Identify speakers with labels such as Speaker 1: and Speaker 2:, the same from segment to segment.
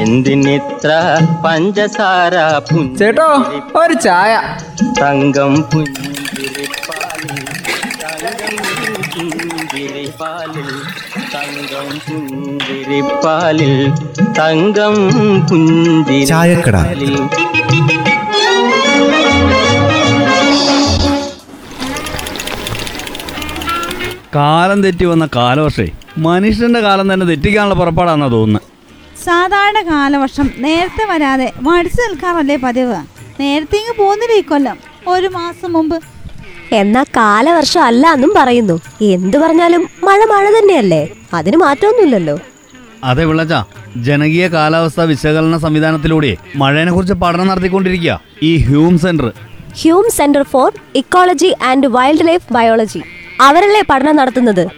Speaker 1: എന്തിനിത്ര പഞ്ചസാര
Speaker 2: ചേട്ടോ ഒരു ചായ.
Speaker 1: തങ്കം പുഞ്ചിരിപ്പാലിൽ തങ്കം പുഞ്ചിരിപ്പാലിൽ തങ്കം പുഞ്ചിരിപ്പാലിൽ
Speaker 3: ചായക്കട.
Speaker 4: കാലം തെറ്റി വന്ന കാലവർഷേ മനുഷ്യന്റെ കാലം തന്നെ തെറ്റിക്കാനുള്ള പുറപ്പാടാണെന്നാ തോന്നുന്നത്
Speaker 5: സാധാരണ കാലവർഷം നേരത്തെ വരാതെ മടിച്ചു നിൽക്കാറല്ലേ പതിവ്? നേരത്തെ ഇങ്ങ് പോകുന്നില്ല ഈ കൊല്ലം? ഒരു മാസം മുമ്പ്.
Speaker 6: എന്നാ കാലവർഷം അല്ല എന്നും പറയുന്നു. എന്തു പറഞ്ഞാലും മഴ മഴ തന്നെയല്ലേ? അതിന് മാറ്റമൊന്നുമില്ലല്ലോ.
Speaker 4: അതെ വിളച്ച ജനകീയ കാലാവസ്ഥാ വിശകലന സംവിധാനത്തിലൂടെ മഴയെ കുറിച്ച് പഠനം നടത്തിക്കൊണ്ടിരിക്കുക ഈ Hume Centre.
Speaker 6: Hume Centre for Ecology and Wildlife Biology. അവരല്ലേ പഠനം നടത്തുന്നത്?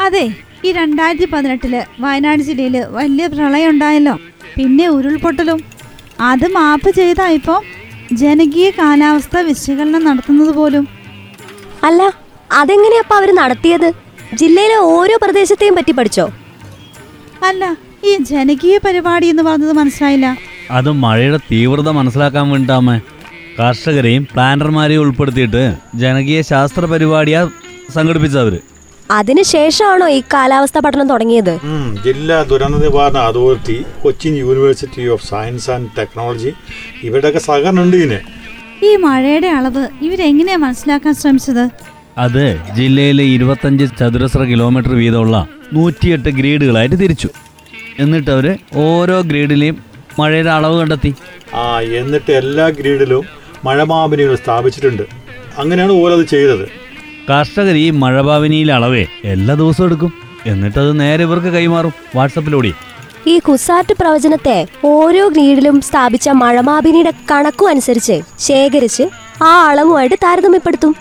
Speaker 5: അതെ. ഈ രണ്ടായിരത്തി പതിനെട്ടിൽ വയനാട് ജില്ലയിൽ വലിയ പ്രളയം ഉണ്ടായല്ലോ പിന്നെ ഉരുൾപൊട്ടലും. അത് മാപ്പ് ചെയ്താ ഇപ്പം ജനകീയ കാലാവസ്ഥ വിശകലനം നടത്തുന്നത് പോലും.
Speaker 6: അല്ല അതെങ്ങനെയപ്പ അവർ നടത്തിയത്? ജില്ലയിലെ ഓരോ പ്രദേശത്തെയും പറ്റി പഠിച്ചോ?
Speaker 5: അല്ല ഈ ജനകീയ പരിപാടി എന്ന് പറഞ്ഞത് മനസ്സിലായില്ല.
Speaker 4: അത് മഴയുടെ തീവ്രത മനസ്സിലാക്കാൻ വേണ്ടിട്ടാമേ കർഷകരെയും പ്ലാനർമാരെയും ഉൾപ്പെടുത്തിയിട്ട് ജനകീയ ശാസ്ത്ര പരിപാടിയാ സംഘടിപ്പിച്ചവര്
Speaker 6: അതിനുശേഷമാണോ ഈ കാലാവസ്ഥ പഠനം തുടങ്ങിയത്?
Speaker 7: ജില്ലാ ദുരന്ത നിവാരണ authority Cochin University of Science and Technology ഇവരുടെയൊക്കെ സഹകരണം ഉണ്ട് ഇതിന്.
Speaker 5: ഈ മഴയുടെ അളവ് ഇവരെങ്ങനെയാ മനസ്സിലാക്കാൻ ശ്രമിച്ചത്?
Speaker 4: അത് ജില്ലയിലെ ഇരുപത്തഞ്ച് ചതുരശ്ര കിലോമീറ്റർ വീതമുള്ള നൂറ്റിയെട്ട് ഗ്രേഡുകളായിട്ട് തിരിച്ചു. എന്നിട്ട് അവർ ഓരോ ഗ്രേഡിലെയും മഴയുടെ അളവ് കണ്ടെത്തി.
Speaker 7: ആ എന്നിട്ട് എല്ലാ ഗ്രീഡിലും മഴമാപിനികൾ സ്ഥാപിച്ചിട്ടുണ്ട്. അങ്ങനെയാണ് ഓരത് ചെയ്തത്.
Speaker 4: കർഷകർ ഈ മഴഭാവിനിയിലെ അളവേ എല്ലാ ദിവസവും എടുക്കും. എന്നിട്ടത് നേരെ ഇവർക്ക് കൈമാറും. വാട്സപ്പിലൂടെ.
Speaker 6: ഈ കുസാറ്റ് പ്രവചനത്തെ ഓരോ ഗ്രീഡിലും സ്ഥാപിച്ച മഴമാപിനിയുടെ കണക്കും അനുസരിച്ച് ശേഖരിച്ച് ആ അളവുമായിട്ട് താരതമ്യപ്പെടുത്തും.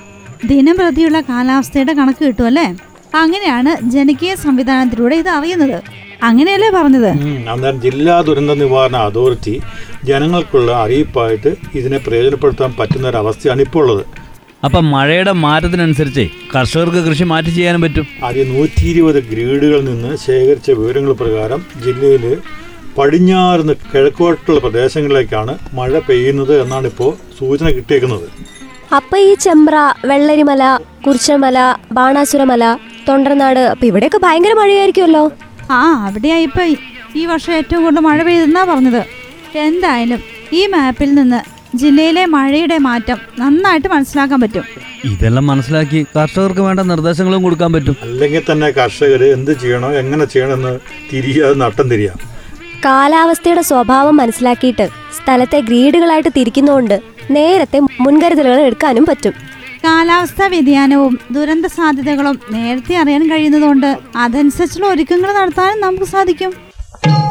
Speaker 5: ദിനം പ്രതിയുള്ള കാലാവസ്ഥയുടെ കണക്ക് കിട്ടും അല്ലേ? അങ്ങനെയാണ് ജനകീയ സംവിധാനത്തിലൂടെ ഇത് അറിയുന്നത്. അങ്ങനെയല്ലേ പറഞ്ഞത്?
Speaker 7: അന്നേരം ജില്ലാ ദുരന്ത നിവാരണ അതോറിറ്റി ജനങ്ങൾക്കുള്ള അറിയിപ്പായിട്ട് ഇതിനെ പ്രയോജനപ്പെടുത്താൻ പറ്റുന്ന ഒരു അവസ്ഥയാണ് ഇപ്പോൾ ഉള്ളത്
Speaker 4: അപ്പം മഴയുടെ മാറ്റത്തിനനുസരിച്ച് കർഷകർക്ക് കൃഷി മാറ്റി ചെയ്യാനും പറ്റും.
Speaker 7: ആദ്യം നൂറ്റി ഇരുപത് ഗ്രീഡുകളിൽ നിന്ന് ശേഖരിച്ച വിവരങ്ങൾ പ്രകാരം ജില്ലയിൽ പടിഞ്ഞാറുന്ന് കിഴക്കോട്ടുള്ള പ്രദേശങ്ങളിലേക്കാണ് മഴ പെയ്യുന്നത് എന്നാണ് ഇപ്പോൾ സൂചന കിട്ടിയേക്കുന്നത്.
Speaker 6: അപ്പൊ ഈ ചെമ്പ്ര വെള്ളരിമല കുറിച്ചമല ബാണാസുരമല തൊണ്ടർനാട് അപ്പൊ ഇവിടെയൊക്കെ ഭയങ്കര മഴയായിരിക്കുമല്ലോ?
Speaker 5: ആ അവിടെയാ ഇപ്പൊ ഈ- ഈ വർഷം ഏറ്റവും കൂടുതൽ മഴ പെയ്തെന്നാ പറഞ്ഞത്. എന്തായാലും ഈ മാപ്പിൽ നിന്ന് ജില്ലയിലെ മഴയുടെ മാറ്റം നന്നായിട്ട് മനസ്സിലാക്കാൻ പറ്റും.
Speaker 4: ഇതെല്ലാം മനസ്സിലാക്കി കർഷകർക്ക് വേണ്ട നിർദ്ദേശങ്ങളും കൊടുക്കാൻ പറ്റും.
Speaker 7: അല്ലെങ്കിൽ തന്നെ കർഷകർ എന്ത് ചെയ്യണോ എങ്ങനെ ചെയ്യണമെന്ന് തിരിയാതെ നട്ടം തിരിയാം.
Speaker 6: കാലാവസ്ഥയുടെ സ്വഭാവം മനസ്സിലാക്കിയിട്ട് സ്ഥലത്തെ ഗ്രീഡുകളായിട്ട് തിരിക്കുന്നതുകൊണ്ട് നേരത്തെ മുൻകരുതലുകൾ എടുക്കാനും പറ്റും.
Speaker 5: കാലാവസ്ഥാ വ്യതിയാനവും ദുരന്ത സാധ്യതകളും നേരത്തെ അറിയാൻ കഴിയുന്നതുകൊണ്ട് അതനുസരിച്ചുള്ള ഒരുക്കങ്ങൾ നടത്താനും നമുക്ക് സാധിക്കും.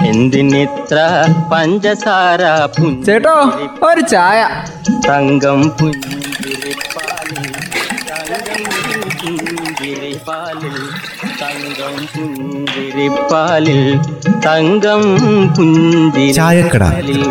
Speaker 1: എന്തിനിത്ര പഞ്ചസാര
Speaker 2: ചേട്ടോ ഒരു ചായ
Speaker 1: തങ്കം പുഞ്ചിരിപ്പാലിൽ തങ്കം പുഞ്ചിരിപ്പാലിൽ തങ്കം പുഞ്ചിരിപ്പാലിൽ തങ്കം. പുഞ്ചിരിപ്പാലിൽ